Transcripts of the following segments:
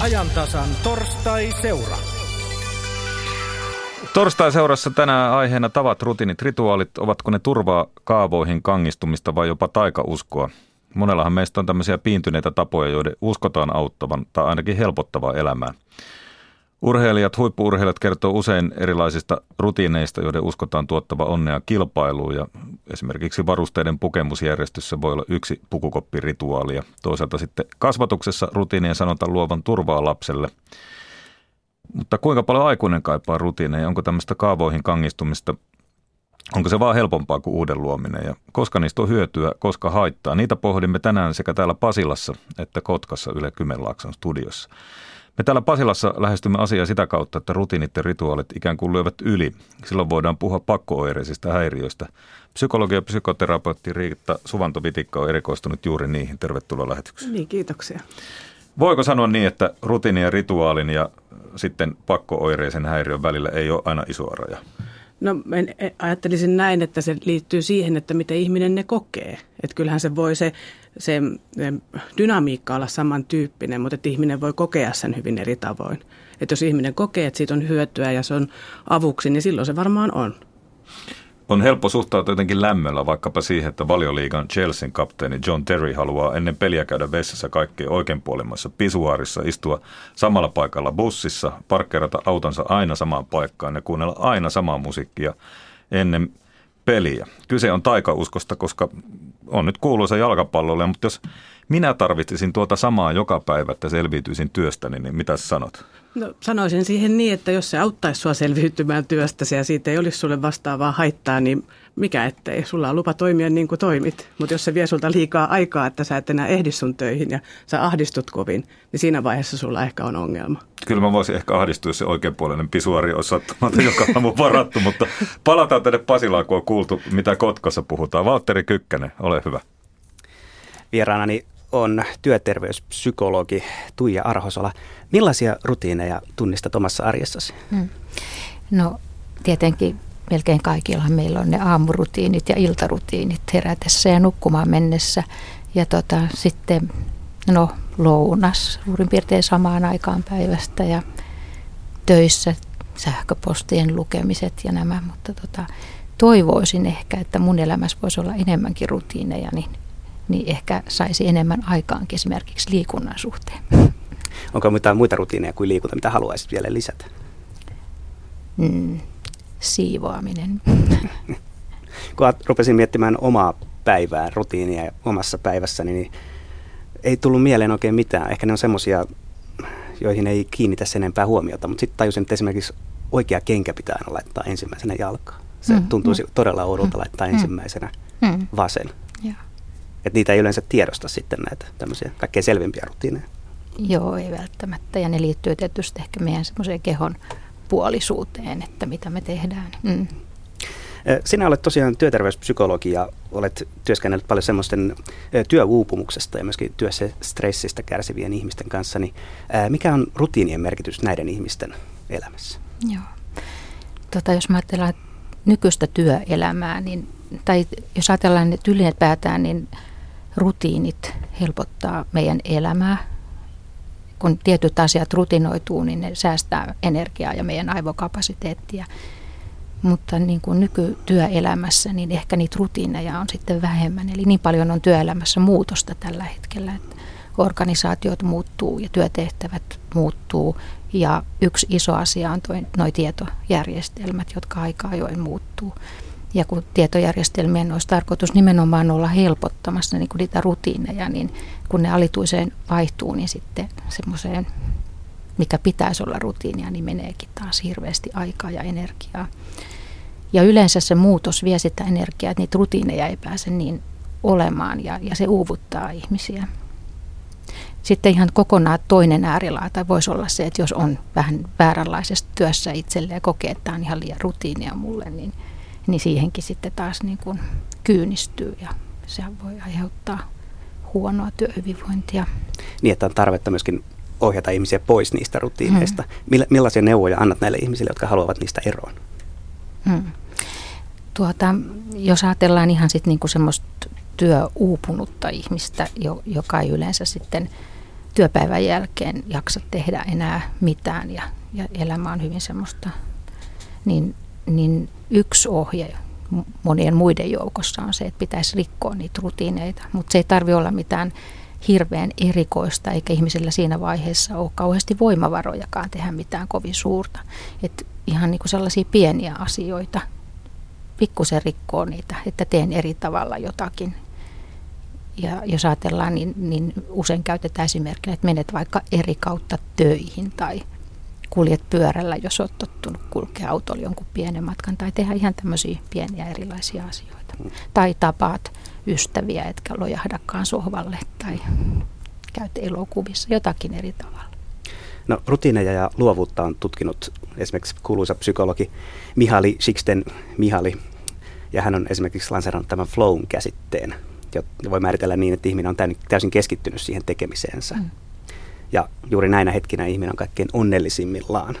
ajantasan torstai-seura. Torstai-seurassa tänään aiheena tavat, rutiinit, rituaalit. Ovatko ne turvaa kaavoihin kangistumista vai jopa taikauskoa? Monellahan meistä on tämmöisiä piintyneitä tapoja, joiden uskotaan auttavan tai ainakin helpottavaa elämää. Urheilijat, huippuurheilijat kertoo usein erilaisista rutiineista, joiden uskotaan tuottava onnea kilpailuun ja esimerkiksi varusteiden pukemusjärjestyssä voi olla yksi pukukoppirituaali ja toisaalta sitten kasvatuksessa rutiinien sanotaan luovan turvaa lapselle. Mutta kuinka paljon aikuinen kaipaa rutiineja? Onko tämmöistä kaavoihin kangistumista Onko se vaan helpompaa kuin uuden luominen ja koska niistä on hyötyä, koska haittaa? Niitä pohdimme tänään sekä täällä Pasilassa että Kotkassa Yle Kymenlaakson studiossa. Me täällä Pasilassa lähestymme asiaa sitä kautta, että rutiinit ja rituaalit ikään kuin lyövät yli. Silloin voidaan puhua pakkooireisista häiriöistä. Psykologi ja psykoterapeutti Riitta Suvanto-Vitikka on erikoistunut juuri niihin. Tervetuloa lähetykseen. Niin, kiitoksia. Voiko sanoa niin, että rutiini ja rituaalin ja sitten pakkooireisen häiriön välillä ei ole aina iso raja? No ajattelisin näin, että se liittyy siihen, että miten ihminen ne kokee. Että kyllähän se voi se, se dynamiikka olla samantyyppinen, mutta että ihminen voi kokea sen hyvin eri tavoin. Että jos ihminen kokee, että siitä on hyötyä ja se on avuksi, niin silloin se varmaan on on helppo suhtautua jotenkin lämmöllä vaikkapa siihen, että valioliigan Chelsean kapteeni John Terry haluaa ennen peliä käydä vessassa kaikkein oikeinpuolimmassa pisuaarissa, istua samalla paikalla bussissa, parkkeerata autonsa aina samaan paikkaan ja kuunnella aina samaa musiikkia ennen peliä. Kyse on taikauskosta, koska on nyt kuuluisa jalkapallolle, mutta jos minä tarvitsisin tuota samaa joka päivä, että selviytyisin työstäni, niin mitä sanot? No, sanoisin siihen niin, että jos se auttaisi sinua selviytymään työstäsi ja siitä ei olisi sulle vastaavaa haittaa, niin mikä ettei. Sulla on lupa toimia niin kuin toimit. Mutta jos se vie sulta liikaa aikaa, että sä et enää ehdi sun töihin ja sä ahdistut kovin, niin siinä vaiheessa sulla ehkä on ongelma. Kyllä mä voisin ehkä ahdistua, jos se oikeanpuolinen pisuari olisi sattumalta joka aamu varattu, mutta palataan tänne Pasilaan, kun on kuultu, mitä Kotkassa puhutaan. Valtteri Kykkänen, ole hyvä. Vieraanani on työterveyspsykologi Tuija Arhosola. Millaisia rutiineja tunnistat omassa arjessasi? Hmm. No tietenkin melkein kaikilla meillä on ne aamurutiinit ja iltarutiinit herätessä ja nukkumaan mennessä. Ja tota, sitten no, lounas suurin piirtein samaan aikaan päivästä ja töissä sähköpostien lukemiset ja nämä, mutta tota, toivoisin ehkä, että mun elämässä voisi olla enemmänkin rutiineja, niin niin ehkä saisi enemmän aikaankin esimerkiksi liikunnan suhteen. Onko mitään muita rutiineja kuin liikunta, mitä haluaisit vielä lisätä? Mm, siivoaminen. Kun rupesin miettimään omaa päivää, rutiinia omassa päivässäni, niin ei tullut mieleen oikein mitään. Ehkä ne on semmoisia, joihin ei kiinnitä sen enempää huomiota, mutta sitten tajusin, että esimerkiksi oikea kenkä pitää aina laittaa ensimmäisenä jalkaan. Se mm, tuntuisi mm, todella oudolta mm, laittaa mm, ensimmäisenä mm, vasen. Että niitä ei yleensä tiedosta sitten näitä tämmöisiä kaikkein selvimpiä rutiineja. Joo, ei välttämättä. Ja ne liittyy tietysti ehkä meidän semmoiseen kehon puolisuuteen, että mitä me tehdään. Mm. Sinä olet tosiaan työterveyspsykologi ja olet työskennellyt paljon semmoisten työuupumuksesta ja myöskin työssä stressistä kärsivien ihmisten kanssa. Niin mikä on rutiinien merkitys näiden ihmisten elämässä? Joo. Tota, jos mä ajatellaan nykyistä työelämää, niin, tai jos ajatellaan, että ylipäätään, niin rutiinit helpottaa meidän elämää. Kun tietyt asiat rutinoituu, niin ne säästää energiaa ja meidän aivokapasiteettia. Mutta niin kuin nykytyöelämässä, niin ehkä niitä rutiineja on sitten vähemmän. Eli niin paljon on työelämässä muutosta tällä hetkellä, että organisaatiot muuttuu ja työtehtävät muuttuu. Ja yksi iso asia on nuo tietojärjestelmät, jotka aika ajoin muuttuu. Ja kun tietojärjestelmien olisi tarkoitus nimenomaan olla helpottamassa niin kuin niitä rutiineja, niin kun ne alituiseen vaihtuu, niin sitten semmoiseen, mikä pitäisi olla rutiinia, niin meneekin taas hirveästi aikaa ja energiaa. Ja yleensä se muutos vie sitä energiaa, että niitä rutiineja ei pääse niin olemaan ja, ja se uuvuttaa ihmisiä. Sitten ihan kokonaan toinen äärilaita voisi olla se, että jos on vähän vääränlaisessa työssä itselleen ja kokee, että tämä on ihan liian rutiinia mulle, niin – niin siihenkin sitten taas niin kuin kyynistyy ja se voi aiheuttaa huonoa työhyvinvointia. Niin, että on tarvetta myöskin ohjata ihmisiä pois niistä rutiineista. Hmm. Millaisia neuvoja annat näille ihmisille, jotka haluavat niistä eroon? Hmm. Tuota, jos ajatellaan ihan sitten niinku semmoista työuupunutta ihmistä, joka ei yleensä sitten työpäivän jälkeen jaksa tehdä enää mitään ja, ja elämä on hyvin semmoista, niin, niin yksi ohje monien muiden joukossa on se, että pitäisi rikkoa niitä rutiineita, mutta se ei tarvi olla mitään hirveän erikoista, eikä ihmisellä siinä vaiheessa ole kauheasti voimavarojakaan tehdä mitään kovin suurta. Et ihan niin kuin sellaisia pieniä asioita, pikkusen rikkoo niitä, että teen eri tavalla jotakin. Ja jos ajatellaan, niin, niin usein käytetään esimerkkinä, että menet vaikka eri kautta töihin tai kuljet pyörällä, jos olet tottunut kulkea autolla jonkun pienen matkan tai tehdä ihan tämmöisiä pieniä erilaisia asioita. Tai tapaat ystäviä, etkä lojahdakaan sohvalle tai käyt elokuvissa jotakin eri tavalla. No, rutiineja ja luovuutta on tutkinut esimerkiksi kuuluisa psykologi Mihali Sixten Mihali, ja hän on esimerkiksi lanserannut tämän flown käsitteen, jota voi määritellä niin, että ihminen on täysin keskittynyt siihen tekemiseensä. Mm. Ja juuri näinä hetkinä ihminen on kaikkein onnellisimmillaan.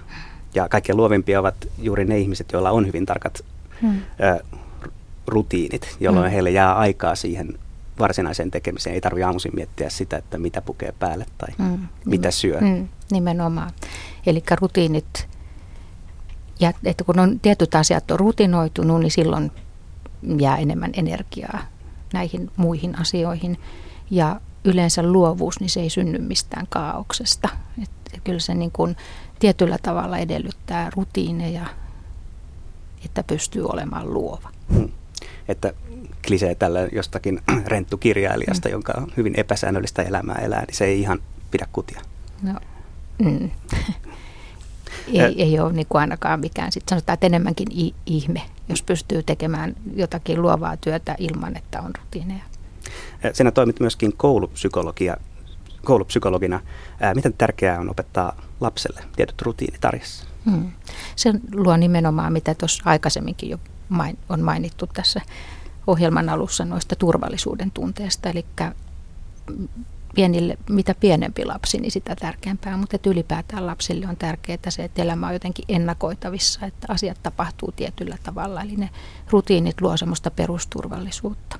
Ja kaikkein luovimpia ovat juuri ne ihmiset, joilla on hyvin tarkat mm. ö, rutiinit, jolloin mm. heille jää aikaa siihen varsinaiseen tekemiseen. Ei tarvitse aamuisin miettiä sitä, että mitä pukee päälle tai mm. mitä syö. Mm. Nimenomaan. Eli rutiinit, ja että kun on tietyt asiat on rutinoitunut, niin silloin jää enemmän energiaa näihin muihin asioihin. Ja yleensä luovuus, niin se ei synny mistään kaauksesta. Että kyllä se niin kuin tietyllä tavalla edellyttää rutiineja, että pystyy olemaan luova. Hmm. Että klisee tällä jostakin renttukirjailijasta, hmm. jonka hyvin epäsäännöllistä elämää elää, niin se ei ihan pidä kutia. No, mm. ei, ei ole niin kuin ainakaan mikään. Sitten sanotaan, että enemmänkin ihme, jos pystyy tekemään jotakin luovaa työtä ilman, että on rutiineja. Sinä toimit myöskin koulupsykologia, koulupsykologina. Miten tärkeää on opettaa lapselle tietyt rutiinit arjessa? Hmm. Se luo nimenomaan, mitä tuossa aikaisemminkin jo main, on mainittu tässä ohjelman alussa noista turvallisuuden tunteesta. Eli pienille, mitä pienempi lapsi, niin sitä tärkeämpää, mutta ylipäätään lapsille on tärkeää se, että elämä on jotenkin ennakoitavissa, että asiat tapahtuu tietyllä tavalla, eli ne rutiinit luo semmoista perusturvallisuutta.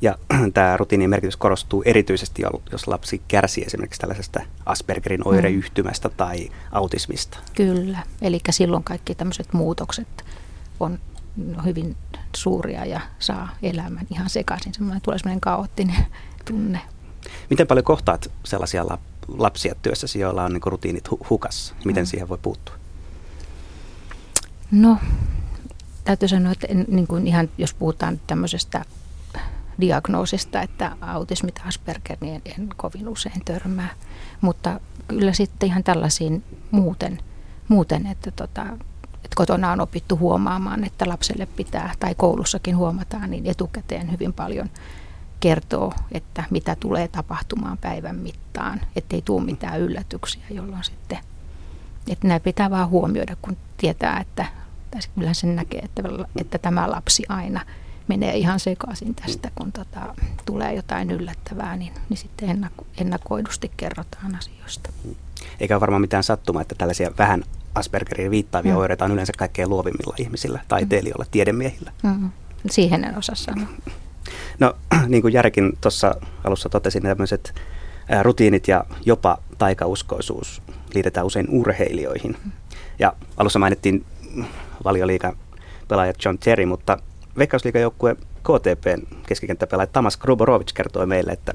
Ja tämä rutiinin merkitys korostuu erityisesti, jos lapsi kärsii esimerkiksi tällaisesta Aspergerin oireyhtymästä mm. tai autismista. Kyllä, eli silloin kaikki tämmöiset muutokset on hyvin suuria ja saa elämän ihan sekaisin. Semmoinen tulee semmoinen kaoottinen tunne. Miten paljon kohtaat sellaisia lapsia työssäsi, joilla on niin rutiinit hukassa? Miten mm. siihen voi puuttua? No, täytyy sanoa, että niin kuin ihan jos puhutaan tämmöisestä diagnoosista, että autismi tai Asperger, niin en, en kovin usein törmää. Mutta kyllä sitten ihan tällaisiin muuten, muuten että, tota, että kotona on opittu huomaamaan, että lapselle pitää, tai koulussakin huomataan, niin etukäteen hyvin paljon kertoo, että mitä tulee tapahtumaan päivän mittaan, ettei tule mitään yllätyksiä, jolloin sitten, että näin pitää vaan huomioida, kun tietää, että, tai kyllä sen näkee, että, että tämä lapsi aina – menee ihan sekaisin tästä, kun tota, tulee jotain yllättävää, niin, niin sitten ennako, ennakoidusti kerrotaan asioista. Eikä ole varmaan mitään sattumaa, että tällaisia vähän Aspergerin viittaavia mm. oireita on yleensä kaikkein luovimmilla ihmisillä, taiteilijoilla, mm. tiedemiehillä. Mm. Siihen en osaa sanoa. No niin kuin Järkin tuossa alussa totesi, niin tämmöiset rutiinit ja jopa taikauskoisuus liitetään usein urheilijoihin. Mm. Ja alussa mainittiin valioliikan pelaaja John Terry, mutta Veikkausliikajoukkue KTPn keskikenttäpelaaja Tamas Gruborovic kertoi meille, että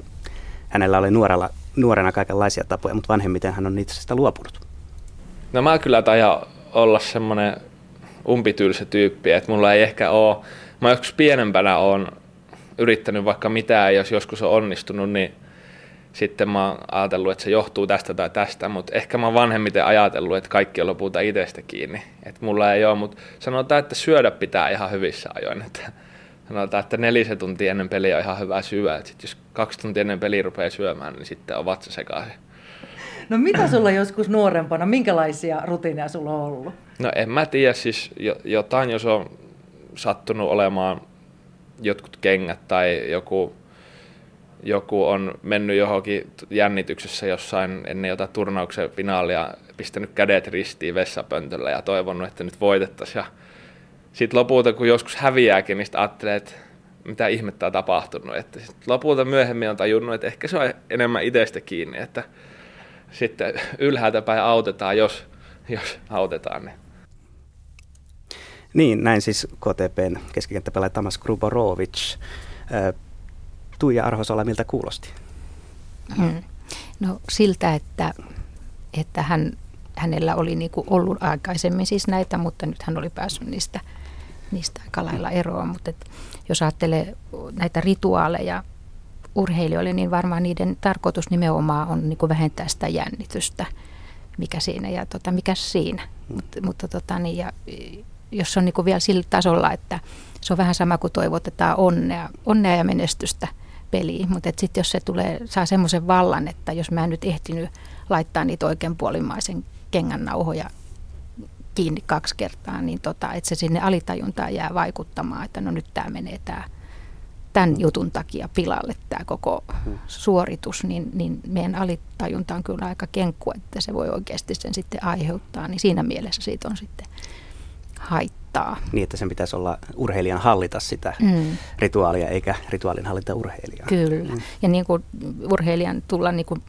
hänellä oli nuorella, nuorena kaikenlaisia tapoja, mutta vanhemmiten hän on niitä sitä luopunut. No mä kyllä tajan olla semmoinen umpityylsä tyyppi, että mulla ei ehkä ole, mä joskus pienempänä on yrittänyt vaikka mitään, jos joskus on onnistunut, niin sitten mä oon ajatellut, että se johtuu tästä tai tästä, mutta ehkä mä oon vanhemmiten ajatellut, että kaikki on lopulta itsestä kiinni. Että mulla ei ole, mutta sanotaan, että syödä pitää ihan hyvissä ajoin. Että sanotaan, että nelisen tuntia ennen peliä on ihan hyvä syödä. Että sit jos kaksi tuntia ennen peliä rupeaa syömään, niin sitten on vatsa sekaisin. No mitä sulla joskus nuorempana, minkälaisia rutiineja sulla on ollut? No en mä tiedä, siis jotain jos on sattunut olemaan jotkut kengät tai joku joku on mennyt johonkin jännityksessä jossain ennen jotain turnauksen finaalia, pistänyt kädet ristiin vessapöntöllä ja toivonut, että nyt voitettaisiin. Sitten lopulta, kun joskus häviääkin, niin ajattelee, että mitä ihmettä on tapahtunut. Että sit lopulta myöhemmin on tajunnut, että ehkä se on enemmän itsestä kiinni, että sitten ylhäältä päin autetaan, jos, jos autetaan. Niin. Niin, näin siis KTPn keskikenttäpelaaja Tamas Gruborovic. Tuija Arhosola, miltä kuulosti? Hmm. No siltä, että, että hän, hänellä oli niin kuin ollut aikaisemmin siis näitä, mutta nyt hän oli päässyt niistä, niistä aika lailla eroon. Mutta et, jos ajattelee näitä rituaaleja urheilijoille, niin varmaan niiden tarkoitus nimenomaan on niin kuin vähentää sitä jännitystä, mikä siinä ja tota, mikä siinä. Hmm. Mut, mutta tota, niin, ja, jos se on niin kuin vielä sillä tasolla, että se on vähän sama kuin toivotetaan onnea, onnea ja menestystä peliin, mutta sitten jos se tulee, saa semmoisen vallan, että jos mä en nyt ehtinyt laittaa niitä oikeanpuolimaisen kengän nauhoja kiinni kaksi kertaa, niin tota, että se sinne alitajuntaan jää vaikuttamaan, että no nyt tämä menee tämä tämän jutun takia pilalle tämä koko mm. suoritus, niin, niin meidän alitajunta on kyllä aika kenkku, että se voi oikeasti sen sitten aiheuttaa, niin siinä mielessä siitä on sitten haittaa. Niin, että sen pitäisi olla urheilijan hallita sitä mm. rituaalia, eikä rituaalin hallita urheilijaa. Kyllä. Mm. Ja niin kuin urheilijan tulla niin kuin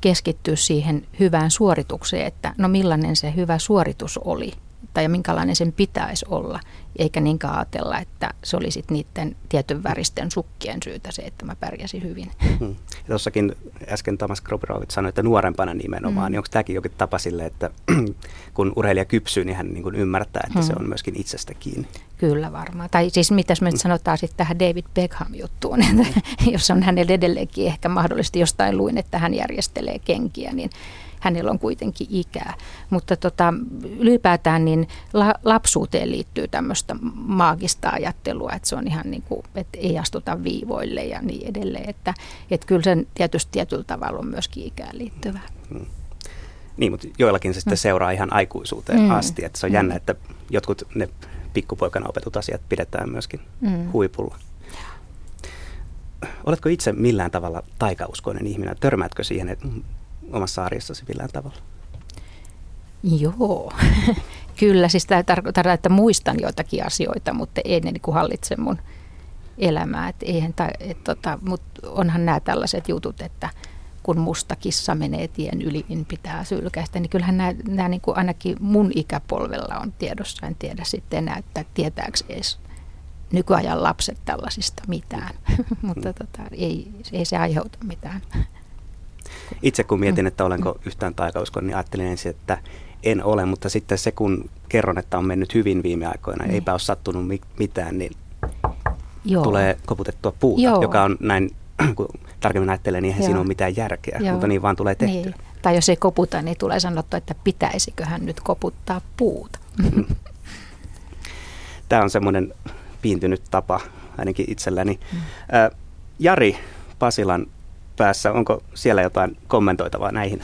keskittyä siihen hyvään suoritukseen, että no millainen se hyvä suoritus oli tai minkälainen sen pitäisi olla, eikä niinkään ajatella, että se oli sitten niiden tietyn väristen sukkien syytä se, että mä pärjäsin hyvin. Hmm. Tuossakin äsken Thomas Kroberovit sanoi, että nuorempana nimenomaan, hmm. niin onko tämäkin jokin tapa sille, että kun urheilija kypsyy, niin hän niin kuin ymmärtää, että hmm. se on myöskin itsestä kiinni. Kyllä varmaan. Tai siis mitäs me nyt sanotaan sitten tähän David Beckham-juttuun, että jos on hänellä edelleenkin ehkä mahdollisesti jostain luin, että hän järjestelee kenkiä, niin hänellä on kuitenkin ikää. Mutta tota, ylipäätään niin la, lapsuuteen liittyy tämmöistä maagista ajattelua, että se on ihan niin kuin, että ei astuta viivoille ja niin edelleen. Että, että kyllä sen tietysti tietyllä tavalla on myöskin ikään liittyvä. Mm. Niin, mutta joillakin se sitten mm. seuraa ihan aikuisuuteen mm. asti. Että se on mm. jännä, että jotkut ne pikkupoikana opetut asiat pidetään myöskin mm. huipulla. Oletko itse millään tavalla taikauskoinen ihminen? Törmäätkö siihen, että omassa arjessasi millään tavalla? Joo, kyllä. Siis tämä tarkoittaa, että muistan joitakin asioita, mutta ei ne niin hallitse mun elämää. Et eihän ta, et tota, mutta onhan nämä tällaiset jutut, että kun musta kissa menee tien yli, niin pitää sylkäistä. Niin kyllähän nämä, nämä niin kuin ainakin mun ikäpolvella on tiedossa. En tiedä sitten enää, että tietääkö edes nykyajan lapset tällaisista mitään. mutta tota, ei, ei se aiheuta mitään. Itse kun mietin, että olenko yhtään taikauskon, niin ajattelin ensin, että en ole, mutta sitten se kun kerron, että on mennyt hyvin viime aikoina, niin. eipä ole sattunut mitään, niin Joo. tulee koputettua puuta, Joo. joka on näin, kun tarkemmin ajattelee, niin eihän Joo. siinä ole mitään järkeä, Joo. mutta niin vaan tulee tehtyä. Niin. Tai jos ei koputa, niin tulee sanottua, että pitäisiköhän nyt koputtaa puuta. Tämä on semmoinen piintynyt tapa ainakin itselläni. Mm. Jari Pasilan päässä. Onko siellä jotain kommentoitavaa näihin?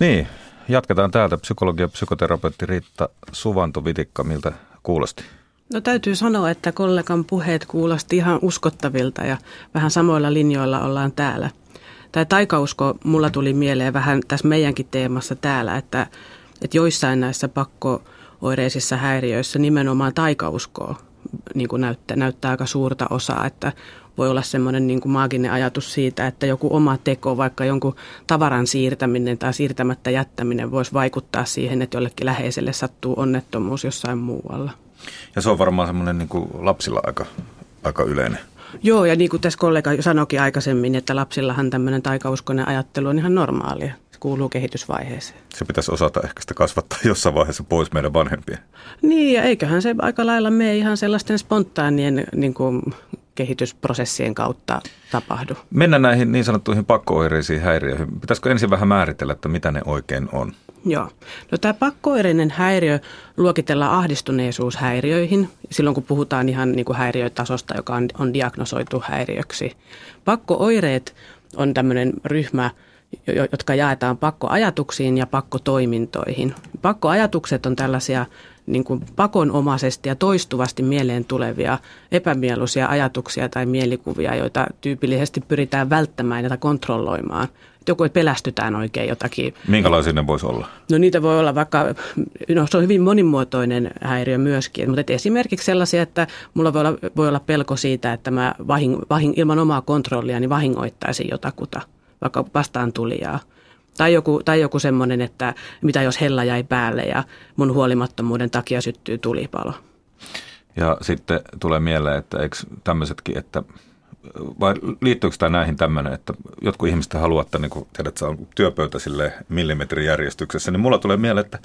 Niin, jatketaan täältä. Psykologia ja psykoterapeutti Riitta Suvanto-Vitikka, miltä kuulosti? No täytyy sanoa, että kollegan puheet kuulosti ihan uskottavilta ja vähän samoilla linjoilla ollaan täällä. Tämä taikausko mulla tuli mieleen vähän tässä meidänkin teemassa täällä, että, että joissain näissä pakkooireisissa häiriöissä nimenomaan taikauskoa niin kuin näyttää, näyttää aika suurta osaa, että voi olla semmoinen niin kuin maaginen ajatus siitä, että joku oma teko, vaikka jonkun tavaran siirtäminen tai siirtämättä jättäminen voisi vaikuttaa siihen, että jollekin läheiselle sattuu onnettomuus jossain muualla. Ja se on varmaan semmoinen niin kuin lapsilla aika, aika yleinen. Joo, ja niin kuin tässä kollega sanoikin aikaisemmin, että lapsillahan tämmöinen taikauskoinen ajattelu on ihan normaalia. Se kuuluu kehitysvaiheeseen. Se pitäisi osata ehkä sitä kasvattaa jossain vaiheessa pois meidän vanhempien. Niin, ja eiköhän se aika lailla mene ihan sellaisten spontaanien niin kuin kehitysprosessien kautta tapahdu. Mennään näihin niin sanottuihin pakkooireisiin häiriöihin. Pitäisikö ensin vähän määritellä, että mitä ne oikein on? Joo. No tämä pakkooireinen häiriö luokitellaan ahdistuneisuushäiriöihin silloin, kun puhutaan ihan niin kuin häiriötasosta, joka on, on diagnosoitu häiriöksi. Pakkooireet on tämmöinen ryhmä, jotka jaetaan pakkoajatuksiin ja pakkotoimintoihin. Pakkoajatukset on tällaisia niin kuin pakonomaisesti ja toistuvasti mieleen tulevia epämieluisia ajatuksia tai mielikuvia, joita tyypillisesti pyritään välttämään ja kontrolloimaan. joku, että pelästytään oikein jotakin. Minkälaisia ne voisi olla? No niitä voi olla vaikka, no se on hyvin monimuotoinen häiriö myöskin, mutta esimerkiksi sellaisia, että mulla voi olla, voi olla pelko siitä, että mä vahing, vahing, ilman omaa kontrollia niin vahingoittaisin jotakuta, vaikka vastaan tulijaa. Tai joku, tai joku semmoinen, että mitä jos hella jäi päälle ja mun huolimattomuuden takia syttyy tulipalo. Ja sitten tulee mieleen, että eikö tämmöisetkin, että vai liittyykö tämä näihin tämmöinen, että jotkut ihmiset haluaa, että niin tiedät, se on työpöytä sille millimetrijärjestyksessä, niin mulla tulee mieleen, että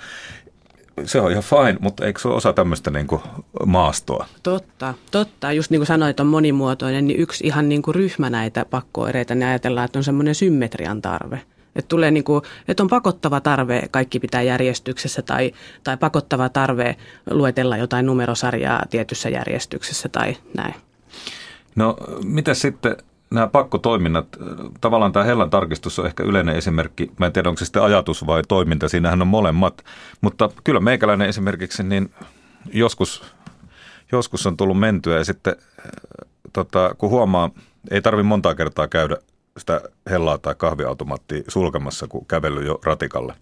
se on ihan fine, mutta eikö se ole osa tämmöistä niin kuin maastoa? Totta, totta. Just niin kuin sanoit, on monimuotoinen, niin yksi ihan niin kuin ryhmä näitä pakkooireita, niin ajatellaan, että on semmoinen symmetrian tarve. Että, tulee niin kuin, että on pakottava tarve kaikki pitää järjestyksessä tai, tai pakottava tarve luetella jotain numerosarjaa tietyssä järjestyksessä tai näin. No mitä sitten nämä pakkotoiminnat, tavallaan tämä Hellan tarkistus on ehkä yleinen esimerkki. Mä en tiedä, onko se sitten ajatus vai toiminta, siinähän on molemmat. Mutta kyllä meikäläinen esimerkiksi, niin joskus, joskus on tullut mentyä ja sitten tota, kun huomaa, ei tarvi montaa kertaa käydä sitä hellaa tai kahviautomaattia sulkemassa, kun kävely jo ratikalle.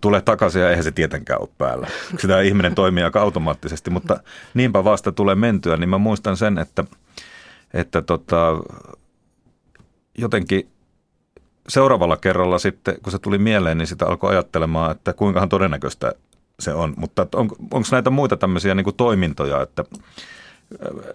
Tulee takaisin ja eihän se tietenkään ole päällä. Sitä ihminen toimii aika automaattisesti, mutta niinpä vasta tulee mentyä, niin mä muistan sen, että, että tota, jotenkin seuraavalla kerralla sitten, kun se tuli mieleen, niin sitä alkoi ajattelemaan, että kuinkahan todennäköistä se on. Mutta on, onko näitä muita tämmöisiä niin kuin toimintoja, että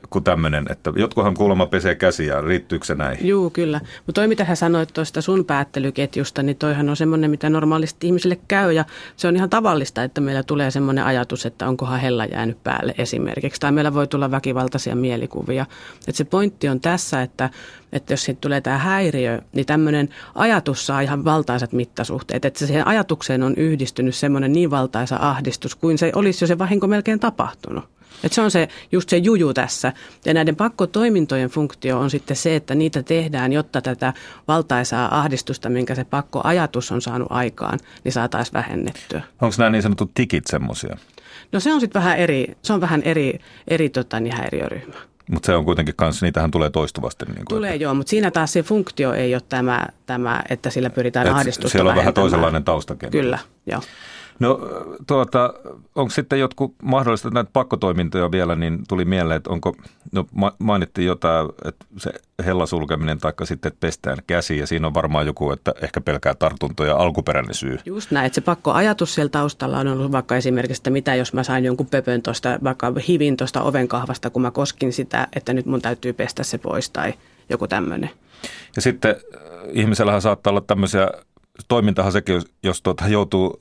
kuin tämmöinen, että jotkuhan kuulemma pesee käsiä, riittyykö se näihin? Joo, kyllä. Mutta toi, mitä hän sanoit tuosta sun päättelyketjusta, niin toihan on semmoinen, mitä normaalisti ihmisille käy, ja se on ihan tavallista, että meillä tulee semmoinen ajatus, että onkohan hella jäänyt päälle esimerkiksi, tai meillä voi tulla väkivaltaisia mielikuvia. Että se pointti on tässä, että, että jos siitä tulee tämä häiriö, niin tämmöinen ajatus saa ihan valtaisat mittasuhteet, että siihen ajatukseen on yhdistynyt semmoinen niin valtaisa ahdistus, kuin se olisi jo se vahinko melkein tapahtunut. Et se on se, just se juju tässä. Ja näiden pakkotoimintojen funktio on sitten se, että niitä tehdään, jotta tätä valtaisaa ahdistusta, minkä se pakkoajatus on saanut aikaan, niin saataisiin vähennettyä. Onko nämä niin sanotut tikit semmoisia? No se on sitten vähän eri, se on vähän eri, eri tota, niin häiriöryhmä. Mutta se on kuitenkin kanssa, niitähän tulee toistuvasti. Niin kuin, tulee että... joo, mutta siinä taas se funktio ei ole tämä, tämä että sillä pyritään Et ahdistusta Siellä on vähän toisenlainen taustakenttä. Kyllä, joo. No tuota, onko sitten jotkut mahdollista näitä pakkotoimintoja vielä, niin tuli mieleen, että onko, no mainittiin jotain, että se hellasulkeminen tai sitten, että pestään käsi ja siinä on varmaan joku, että ehkä pelkää tartuntoja alkuperäinen syy. Just näin, että se pakkoajatus siellä taustalla on ollut vaikka esimerkiksi, että mitä jos mä sain jonkun pöpön tuosta, vaikka hivin tuosta ovenkahvasta, kun mä koskin sitä, että nyt mun täytyy pestä se pois tai joku tämmöinen. Ja sitten äh, ihmisellähän saattaa olla tämmöisiä toimintahan sekin, jos tuota, joutuu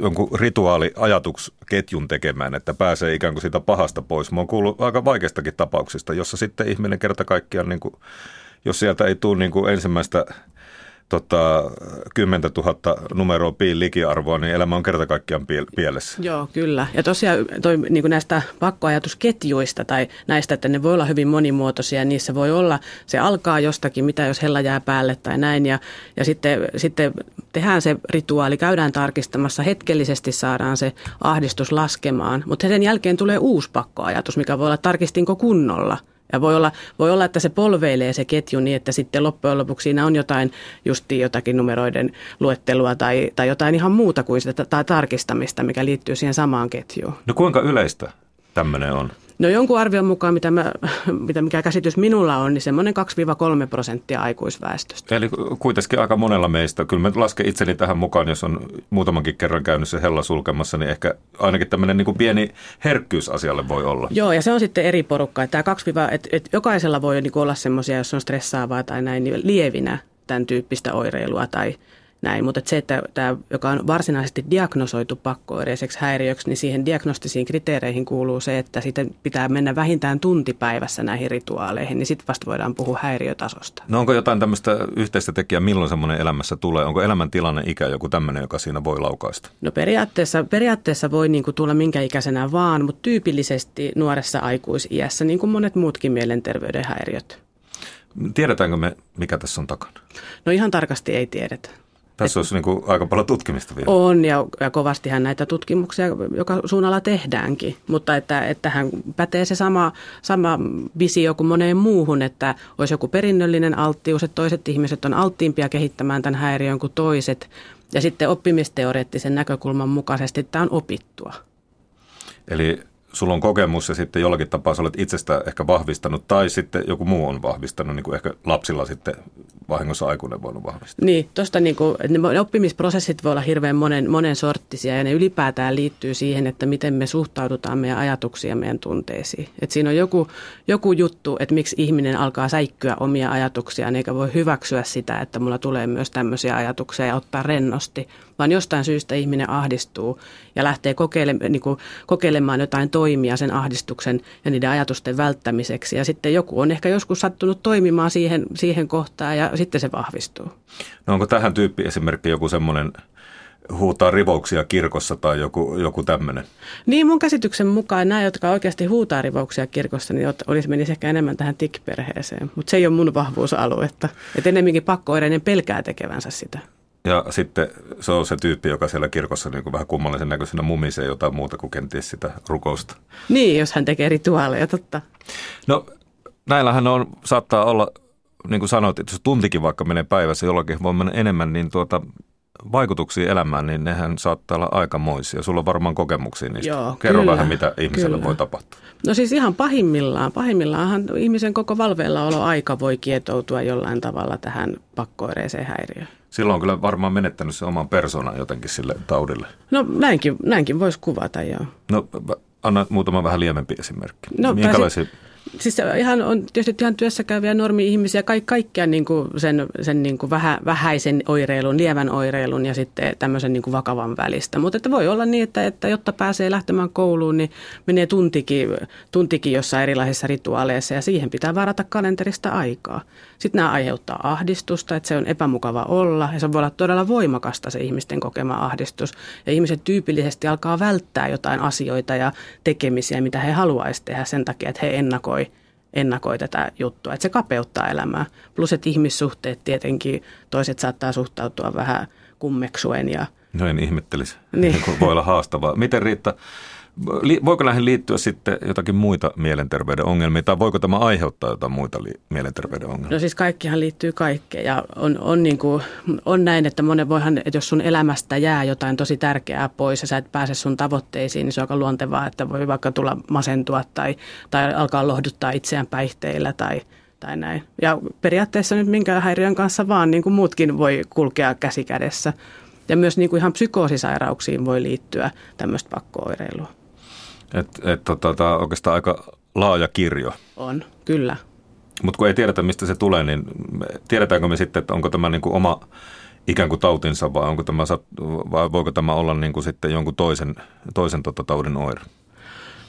jonkun rituaaliajatusketjun tekemään, että pääsee ikään kuin siitä pahasta pois. Mä oon kuullut aika vaikeistakin tapauksista, jossa sitten ihminen kerta kaikkiaan, niin kuin, jos sieltä ei tule niin kuin ensimmäistä tota, 10 000 numeroa piin likiarvoa, niin elämä on kerta kaikkiaan pielessä. Joo, kyllä. Ja tosiaan toi, niin kuin näistä pakkoajatusketjuista tai näistä, että ne voi olla hyvin monimuotoisia, niissä voi olla, se alkaa jostakin, mitä jos hella jää päälle tai näin, ja, ja sitten, sitten tehdään se rituaali, käydään tarkistamassa, hetkellisesti saadaan se ahdistus laskemaan, mutta sen jälkeen tulee uusi pakkoajatus, mikä voi olla, tarkistinko kunnolla – ja voi olla, voi olla, että se polveilee se ketju niin, että sitten loppujen lopuksi siinä on jotain justi jotakin numeroiden luettelua tai, tai jotain ihan muuta kuin sitä tai tarkistamista, mikä liittyy siihen samaan ketjuun. No kuinka yleistä tämmöinen on? No jonkun arvion mukaan, mitä, mä, mitä mikä käsitys minulla on, niin semmoinen 2-3 prosenttia aikuisväestöstä. Eli kuitenkin aika monella meistä. Kyllä mä lasken itseni tähän mukaan, jos on muutamankin kerran käynyt se hella sulkemassa, niin ehkä ainakin tämmöinen niin kuin pieni herkkyys asialle voi olla. Joo, ja se on sitten eri porukka. Että, 2, että, että jokaisella voi niin olla semmoisia, jos on stressaavaa tai näin, niin lievinä tämän tyyppistä oireilua tai näin, mutta se, että tämä, joka on varsinaisesti diagnosoitu pakkoireiseksi häiriöksi, niin siihen diagnostisiin kriteereihin kuuluu se, että sitten pitää mennä vähintään tuntipäivässä näihin rituaaleihin, niin sitten vasta voidaan puhua häiriötasosta. No onko jotain tämmöistä yhteistä tekijää, milloin semmoinen elämässä tulee? Onko elämäntilanne ikä joku tämmöinen, joka siinä voi laukaista? No periaatteessa, periaatteessa voi niin kuin tulla minkä ikäisenä vaan, mutta tyypillisesti nuoressa aikuisiässä, niin kuin monet muutkin mielenterveyden häiriöt. Tiedetäänkö me, mikä tässä on takana? No ihan tarkasti ei tiedetä. Tässä olisi niin kuin aika paljon tutkimista vielä. On ja, ja kovastihan näitä tutkimuksia joka suunnalla tehdäänkin, mutta että, että hän pätee se sama, sama visio kuin moneen muuhun, että olisi joku perinnöllinen alttius, että toiset ihmiset on alttiimpia kehittämään tämän häiriön kuin toiset. Ja sitten oppimisteoreettisen näkökulman mukaisesti tämä on opittua. Eli sulla on kokemus ja sitten jollakin tapaa sä olet itsestä ehkä vahvistanut tai sitten joku muu on vahvistanut, niin kuin ehkä lapsilla sitten vahingossa aikuinen voinut vahvistaa. Niin, tuosta niin kuin, ne oppimisprosessit voi olla hirveän monen, monen sorttisia ja ne ylipäätään liittyy siihen, että miten me suhtaudutaan meidän ajatuksia ja meidän tunteisiin. Et siinä on joku, joku juttu, että miksi ihminen alkaa säikkyä omia ajatuksiaan eikä voi hyväksyä sitä, että mulla tulee myös tämmöisiä ajatuksia ja ottaa rennosti, vaan jostain syystä ihminen ahdistuu ja lähtee kokeile, niin kuin, kokeilemaan jotain toimia sen ahdistuksen ja niiden ajatusten välttämiseksi. Ja sitten joku on ehkä joskus sattunut toimimaan siihen, siihen kohtaan ja sitten se vahvistuu. No onko tähän tyyppi esimerkki joku semmoinen huutaa rivouksia kirkossa tai joku, joku tämmöinen? Niin mun käsityksen mukaan nämä, jotka oikeasti huutaa rivouksia kirkossa, niin olisi menisi ehkä enemmän tähän tikperheeseen. Mutta se ei ole mun vahvuusaluetta. Että enemmänkin pakkoireinen pelkää tekevänsä sitä. Ja sitten se on se tyyppi, joka siellä kirkossa niin kuin vähän kummallisen näköisenä mumisee jotain muuta kuin kenties sitä rukousta. Niin, jos hän tekee rituaaleja, totta. No näillähän on, saattaa olla, niin kuin sanoit, että jos tuntikin vaikka menee päivässä, jollakin voi mennä enemmän, niin tuota, vaikutuksia elämään, niin nehän saattaa olla aikamoisia. Sulla on varmaan kokemuksia niistä. Joo, Kerro kyllä, vähän, mitä ihmiselle kyllä. voi tapahtua. No siis ihan pahimmillaan. Pahimmillaanhan ihmisen koko valveillaolo aika voi kietoutua jollain tavalla tähän pakkoireiseen häiriöön. Silloin on kyllä varmaan menettänyt se oman persoonan jotenkin sille taudille. No näinkin, näinkin voisi kuvata, joo. No anna muutama vähän lievempi esimerkki. No, Minkälaisia? Siis ihan on tietysti ihan työssä käyviä normi-ihmisiä, ka- kaikkia niin kuin sen, sen niin kuin vähä, vähäisen oireilun, lievän oireilun ja sitten tämmöisen niin kuin vakavan välistä. Mutta että voi olla niin, että, että jotta pääsee lähtemään kouluun, niin menee tuntikin, tuntikin jossain erilaisissa rituaaleissa ja siihen pitää varata kalenterista aikaa. Sitten nämä aiheuttaa ahdistusta, että se on epämukava olla ja se voi olla todella voimakasta se ihmisten kokema ahdistus. Ja ihmiset tyypillisesti alkaa välttää jotain asioita ja tekemisiä, mitä he haluaisivat tehdä sen takia, että he ennakoi ennakoi tätä juttua, että se kapeuttaa elämää. Plus, että ihmissuhteet tietenkin, toiset saattaa suhtautua vähän kummeksuen ja No en ihmettelisi. Niin. Voi olla haastavaa. Miten Riitta, voiko näihin liittyä sitten jotakin muita mielenterveyden ongelmia tai voiko tämä aiheuttaa jotain muita li- mielenterveyden ongelmia? No siis kaikkihan liittyy kaikkeen ja on, on, niin kuin, on näin, että monen voihan, että jos sun elämästä jää jotain tosi tärkeää pois ja sä et pääse sun tavoitteisiin, niin se on aika luontevaa, että voi vaikka tulla masentua tai, tai alkaa lohduttaa itseään päihteillä tai, tai näin. Ja periaatteessa nyt minkä häiriön kanssa vaan niin kuin muutkin voi kulkea käsi kädessä. Ja myös niin kuin ihan psykoosisairauksiin voi liittyä tämmöistä pakkooireilua. Et, et, tota, tämä on oikeastaan aika laaja kirjo. On, kyllä. Mutta kun ei tiedetä, mistä se tulee, niin me- tiedetäänkö me sitten, että onko tämä niin kuin oma ikään kuin tautinsa vai, onko tämä, vai voiko tämä olla niin kuin sitten jonkun toisen, toisen tota taudin oire?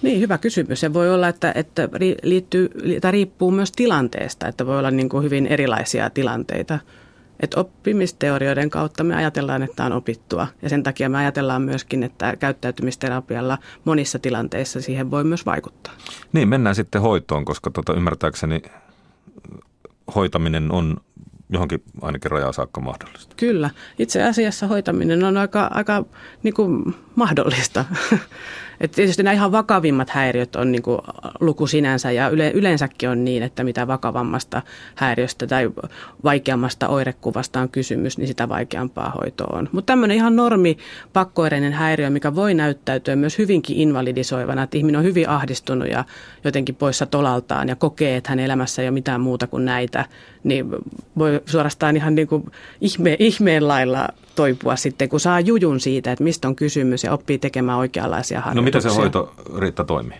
Niin, hyvä kysymys. Se voi olla, että, että liittyy, tai riippuu myös tilanteesta, että voi olla niin kuin hyvin erilaisia tilanteita. Et oppimisteorioiden kautta me ajatellaan, että on opittua ja sen takia me ajatellaan myöskin, että käyttäytymisterapialla monissa tilanteissa siihen voi myös vaikuttaa. Niin, mennään sitten hoitoon, koska tota, ymmärtääkseni hoitaminen on johonkin ainakin rajaa saakka mahdollista. Kyllä. Itse asiassa hoitaminen on aika, aika niin kuin mahdollista. Et tietysti nämä ihan vakavimmat häiriöt on niin kuin luku sinänsä ja yle, yleensäkin on niin, että mitä vakavammasta häiriöstä tai vaikeammasta oirekuvasta on kysymys, niin sitä vaikeampaa hoitoa on. Mutta tämmöinen ihan normi pakkoireinen häiriö, mikä voi näyttäytyä myös hyvinkin invalidisoivana, että ihminen on hyvin ahdistunut ja jotenkin poissa tolaltaan ja kokee, että hänen elämässä ei ole mitään muuta kuin näitä, niin voi suorastaan ihan niin kuin ihme, ihmeen lailla toipua sitten, kun saa jujun siitä, että mistä on kysymys ja oppii tekemään oikeanlaisia harjoituksia. No miten se hoito, Riitta, toimii?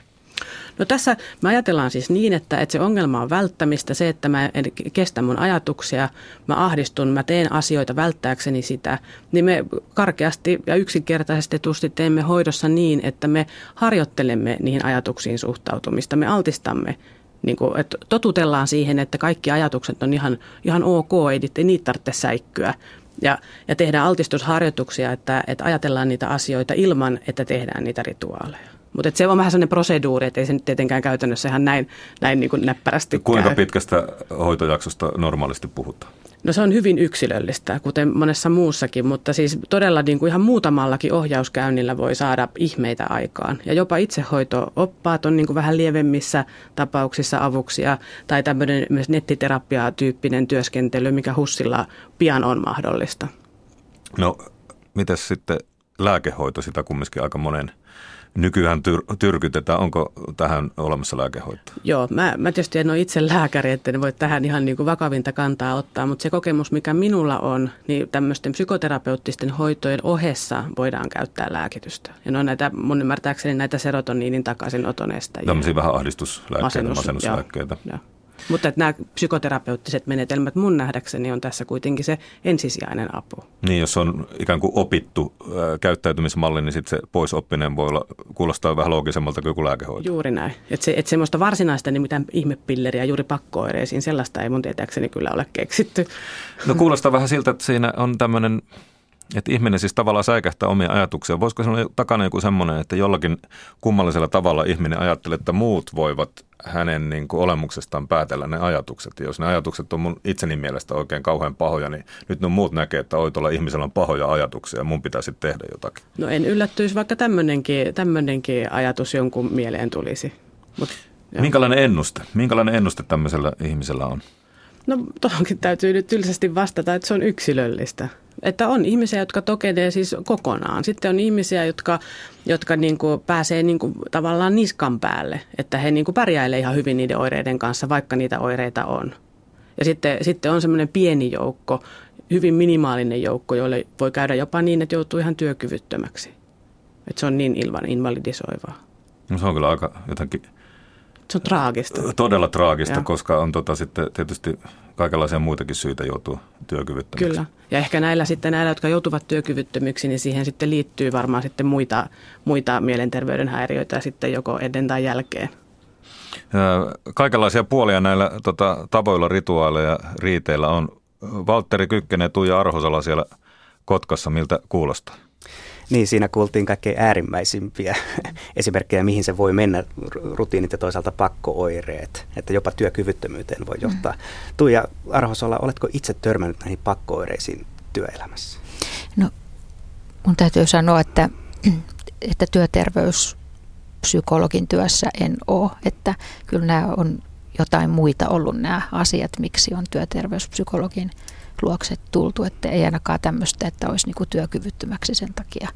No tässä me ajatellaan siis niin, että, että se ongelma on välttämistä, se, että mä en kestä mun ajatuksia, mä ahdistun, mä teen asioita välttääkseni sitä, niin me karkeasti ja yksinkertaisesti tusti teemme hoidossa niin, että me harjoittelemme niihin ajatuksiin suhtautumista, me altistamme niin kuin, että totutellaan siihen, että kaikki ajatukset on ihan, ihan ok, ei, niitä tarvitse säikkyä. Ja, ja tehdään altistusharjoituksia, että, että ajatellaan niitä asioita ilman, että tehdään niitä rituaaleja. Mutta se on vähän sellainen proseduuri, että ei se nyt tietenkään käytännössä ihan näin, näin niin kuin näppärästi Kuinka käy. pitkästä hoitojaksosta normaalisti puhutaan? No se on hyvin yksilöllistä, kuten monessa muussakin, mutta siis todella niin kuin ihan muutamallakin ohjauskäynnillä voi saada ihmeitä aikaan. Ja jopa itsehoito-oppaat on niin kuin vähän lievemmissä tapauksissa avuksia tai tämmöinen myös nettiterapia-tyyppinen työskentely, mikä HUSilla pian on mahdollista. No, mitäs sitten lääkehoito, sitä kumminkin aika monen – nykyään tyr- tyrkytetään. Onko tähän olemassa lääkehoitoa? Joo, mä, mä tietysti en ole itse lääkäri, että en voi tähän ihan niin kuin vakavinta kantaa ottaa, mutta se kokemus, mikä minulla on, niin tämmöisten psykoterapeuttisten hoitojen ohessa voidaan käyttää lääkitystä. Ja ne on näitä, mun ymmärtääkseni näitä serotoniinin takaisinoton estäjiä. Tämmöisiä vähän ahdistuslääkkeitä, Masennus, masennuslääkkeitä. Joo, joo. Mutta että nämä psykoterapeuttiset menetelmät mun nähdäkseni on tässä kuitenkin se ensisijainen apu. Niin, jos on ikään kuin opittu äh, käyttäytymismalli, niin sitten se poisoppinen voi olla, kuulostaa vähän loogisemmalta kuin joku lääkehoito. Juuri näin. Että se, et semmoista varsinaista niin mitään ihmepilleriä juuri pakkooireisiin, sellaista ei mun tietääkseni kyllä ole keksitty. No kuulostaa vähän siltä, että siinä on tämmöinen että ihminen siis tavallaan säikähtää omia ajatuksia. Voisiko se olla takana joku semmoinen, että jollakin kummallisella tavalla ihminen ajattelee, että muut voivat hänen niin kuin olemuksestaan päätellä ne ajatukset. Ja jos ne ajatukset on mun itseni mielestä oikein kauhean pahoja, niin nyt ne muut näkee, että oi tuolla ihmisellä on pahoja ajatuksia ja mun pitäisi tehdä jotakin. No en yllättyisi, vaikka tämmöinenkin, tämmöinenkin ajatus jonkun mieleen tulisi. Mut, Minkälainen ennuste? Minkälainen ennuste tämmöisellä ihmisellä on? No tuohonkin täytyy nyt tylsästi vastata, että se on yksilöllistä. Että on ihmisiä, jotka tokenee siis kokonaan. Sitten on ihmisiä, jotka, jotka niin kuin pääsee niin kuin tavallaan niskan päälle, että he niin kuin pärjäilee ihan hyvin niiden oireiden kanssa, vaikka niitä oireita on. Ja sitten, sitten on semmoinen pieni joukko, hyvin minimaalinen joukko, jolle voi käydä jopa niin, että joutuu ihan työkyvyttömäksi. Että se on niin invalidisoivaa. No se on kyllä aika jotenkin se on traagista. Todella traagista, ja. koska on tota sitten tietysti kaikenlaisia muitakin syitä joutuu työkyvyttömyksi. Kyllä. Ja ehkä näillä sitten näillä, jotka joutuvat työkyvyttömyksi, niin siihen sitten liittyy varmaan sitten muita, muita mielenterveyden häiriöitä sitten joko ennen tai jälkeen. Kaikenlaisia puolia näillä tota, tavoilla, rituaaleilla ja riiteillä on. Valtteri Kykkänen ja Tuija Arhosala siellä Kotkassa, miltä kuulostaa? Niin, siinä kuultiin kaikkein äärimmäisimpiä esimerkkejä, mihin se voi mennä, rutiinit ja toisaalta pakkooireet, että jopa työkyvyttömyyteen voi johtaa. Mm. Tuija Arhosola, oletko itse törmännyt näihin pakkooireisiin työelämässä? No, mun täytyy sanoa, että, että työterveyspsykologin työssä en ole, että kyllä nämä on jotain muita ollut nämä asiat, miksi on työterveyspsykologin luokse tultu, että ei ainakaan tämmöistä, että olisi niinku työkyvyttömäksi sen takia.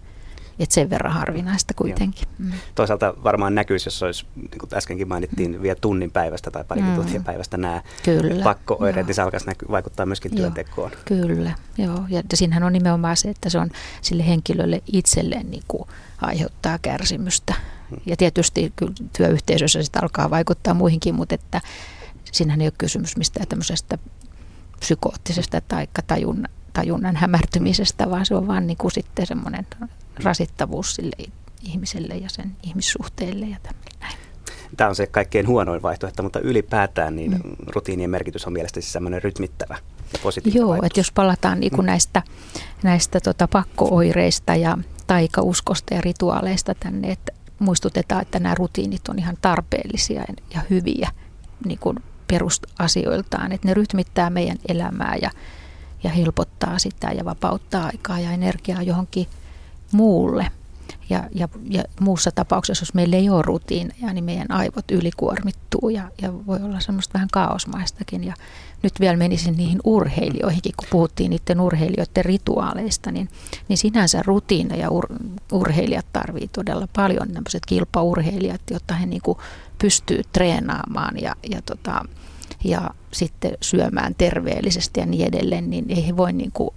Että sen verran harvinaista kuitenkin. Mm. Toisaalta varmaan näkyisi, jos olisi, niin kuin äskenkin mainittiin, mm. vielä tunnin päivästä tai pari mm. tuntia päivästä nämä kyllä, pakko-oireet, niin se alkaisi näky- vaikuttaa myöskin työntekoon. Joo, kyllä, joo. Ja siinähän on nimenomaan se, että se on sille henkilölle itselleen niin kuin aiheuttaa kärsimystä. Mm. Ja tietysti kyllä työyhteisössä sitä alkaa vaikuttaa muihinkin, mutta että siinähän ei ole kysymys mistään tämmöisestä psykoottisesta tai tajunnan, tajunnan hämärtymisestä, vaan se on vaan niin kuin sitten semmoinen rasittavuus sille ihmiselle ja sen ihmissuhteille ja. Tämä on se kaikkein huonoin vaihtoehto, mutta ylipäätään niin mm. rutiinien merkitys on mielestäni semmoinen rytmittävä ja positiivinen Joo, vaikutus. että jos palataan niin kuin mm. näistä, näistä tota pakkooireista ja taikauskosta ja rituaaleista tänne, että muistutetaan, että nämä rutiinit on ihan tarpeellisia ja hyviä niin kuin perusasioiltaan, että ne rytmittää meidän elämää ja, ja helpottaa sitä ja vapauttaa aikaa ja energiaa johonkin muulle. Ja, ja, ja muussa tapauksessa, jos meillä ei ole rutiineja, niin meidän aivot ylikuormittuu ja, ja voi olla semmoista vähän kaosmaistakin. Ja nyt vielä menisin niihin urheilijoihinkin, kun puhuttiin niiden urheilijoiden rituaaleista, niin, niin sinänsä rutiineja ur, urheilijat tarvii todella paljon, tämmöiset kilpaurheilijat, jotta he niin pystyy treenaamaan ja, ja tota, ja sitten syömään terveellisesti ja niin edelleen, niin ei he voi niin kuin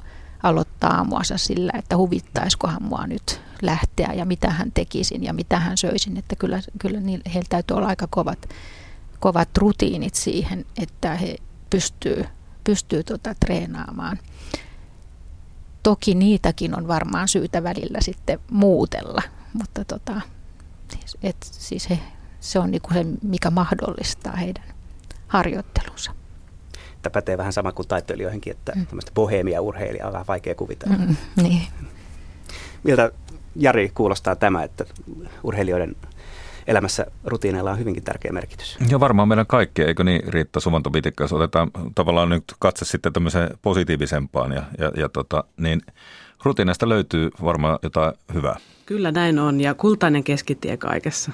aloittaa aamuansa sillä, että huvittaisikohan mua nyt lähteä ja mitä hän tekisin ja mitä hän söisin. Että kyllä, kyllä niin, heillä täytyy olla aika kovat, kovat rutiinit siihen, että he pystyy, pystyy tota treenaamaan. Toki niitäkin on varmaan syytä välillä sitten muutella, mutta tota, et siis he, se on niinku se, mikä mahdollistaa heidän harjoittelunsa. Tämä pätee vähän sama kuin taiteilijoihinkin, että mm. tämmöistä bohemia urheilijaa on vähän vaikea kuvitella. Mm, niin. Miltä Jari kuulostaa tämä, että urheilijoiden elämässä rutiineilla on hyvinkin tärkeä merkitys. Ja varmaan meidän kaikkea, eikö niin Riitta Suvantovitikka, jos otetaan tavallaan nyt katse sitten tämmöiseen positiivisempaan ja, ja, ja tota, niin rutiineista löytyy varmaan jotain hyvää. Kyllä näin on ja kultainen keskitie kaikessa.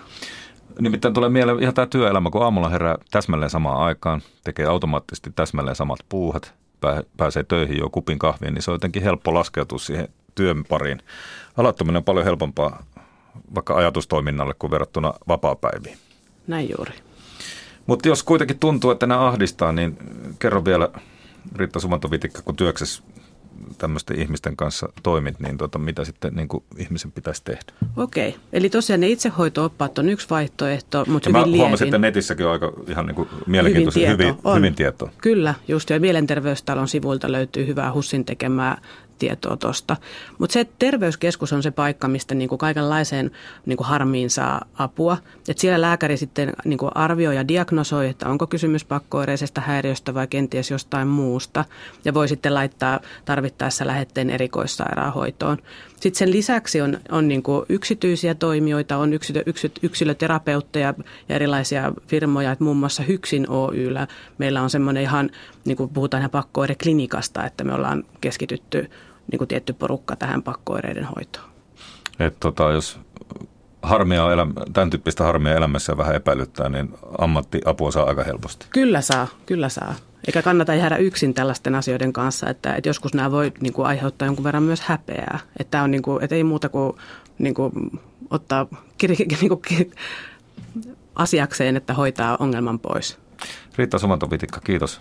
Nimittäin tulee mieleen ihan tämä työelämä, kun aamulla herää täsmälleen samaan aikaan, tekee automaattisesti täsmälleen samat puuhat, pääsee töihin jo kupin kahviin, niin se on jotenkin helppo laskeutua siihen työn pariin. Aloittaminen on paljon helpompaa vaikka ajatustoiminnalle kuin verrattuna vapaa-päiviin. Näin juuri. Mutta jos kuitenkin tuntuu, että nämä ahdistaa, niin kerro vielä Riitta Sumantovitikka, kun työksessä tämmöisten ihmisten kanssa toimit, niin tota, mitä sitten niin kuin ihmisen pitäisi tehdä? Okei, eli tosiaan ne itsehoito-oppaat on yksi vaihtoehto, mutta ja hyvin mä huomasin, että netissäkin on aika ihan niin kuin mielenkiintoista, hyvin, tieto, hyvin, hyvin tietoa. Kyllä, just ja Mielenterveystalon sivuilta löytyy hyvää Hussin tekemää tietoa tuosta. Mutta se, että terveyskeskus on se paikka, mistä niinku kaikenlaiseen niinku harmiin saa apua. Et siellä lääkäri sitten niinku arvioi ja diagnosoi, että onko kysymys pakkoireisesta häiriöstä vai kenties jostain muusta. Ja voi sitten laittaa tarvittaessa lähetteen erikoissairaanhoitoon. Sitten sen lisäksi on, on niinku yksityisiä toimijoita, on yksilö, yksilöterapeutteja ja erilaisia firmoja. Et muun muassa Hyksin Oyllä meillä on semmoinen ihan, niin kuin puhutaan ihan pakkoireklinikasta, että me ollaan keskitytty niin kuin tietty porukka tähän pakkoireiden hoitoon. Et tota, jos harmia, elämä, tämän tyyppistä harmia elämässä vähän epäilyttää, niin ammattiapua saa aika helposti. Kyllä saa, kyllä saa. Eikä kannata jäädä yksin tällaisten asioiden kanssa, että, että joskus nämä voi niin kuin, aiheuttaa jonkun verran myös häpeää. Että, on, niin kuin, että ei muuta kuin, niin kuin ottaa kir, niin kuin, asiakseen, että hoitaa ongelman pois. Riitta Sumantovitikka, kiitos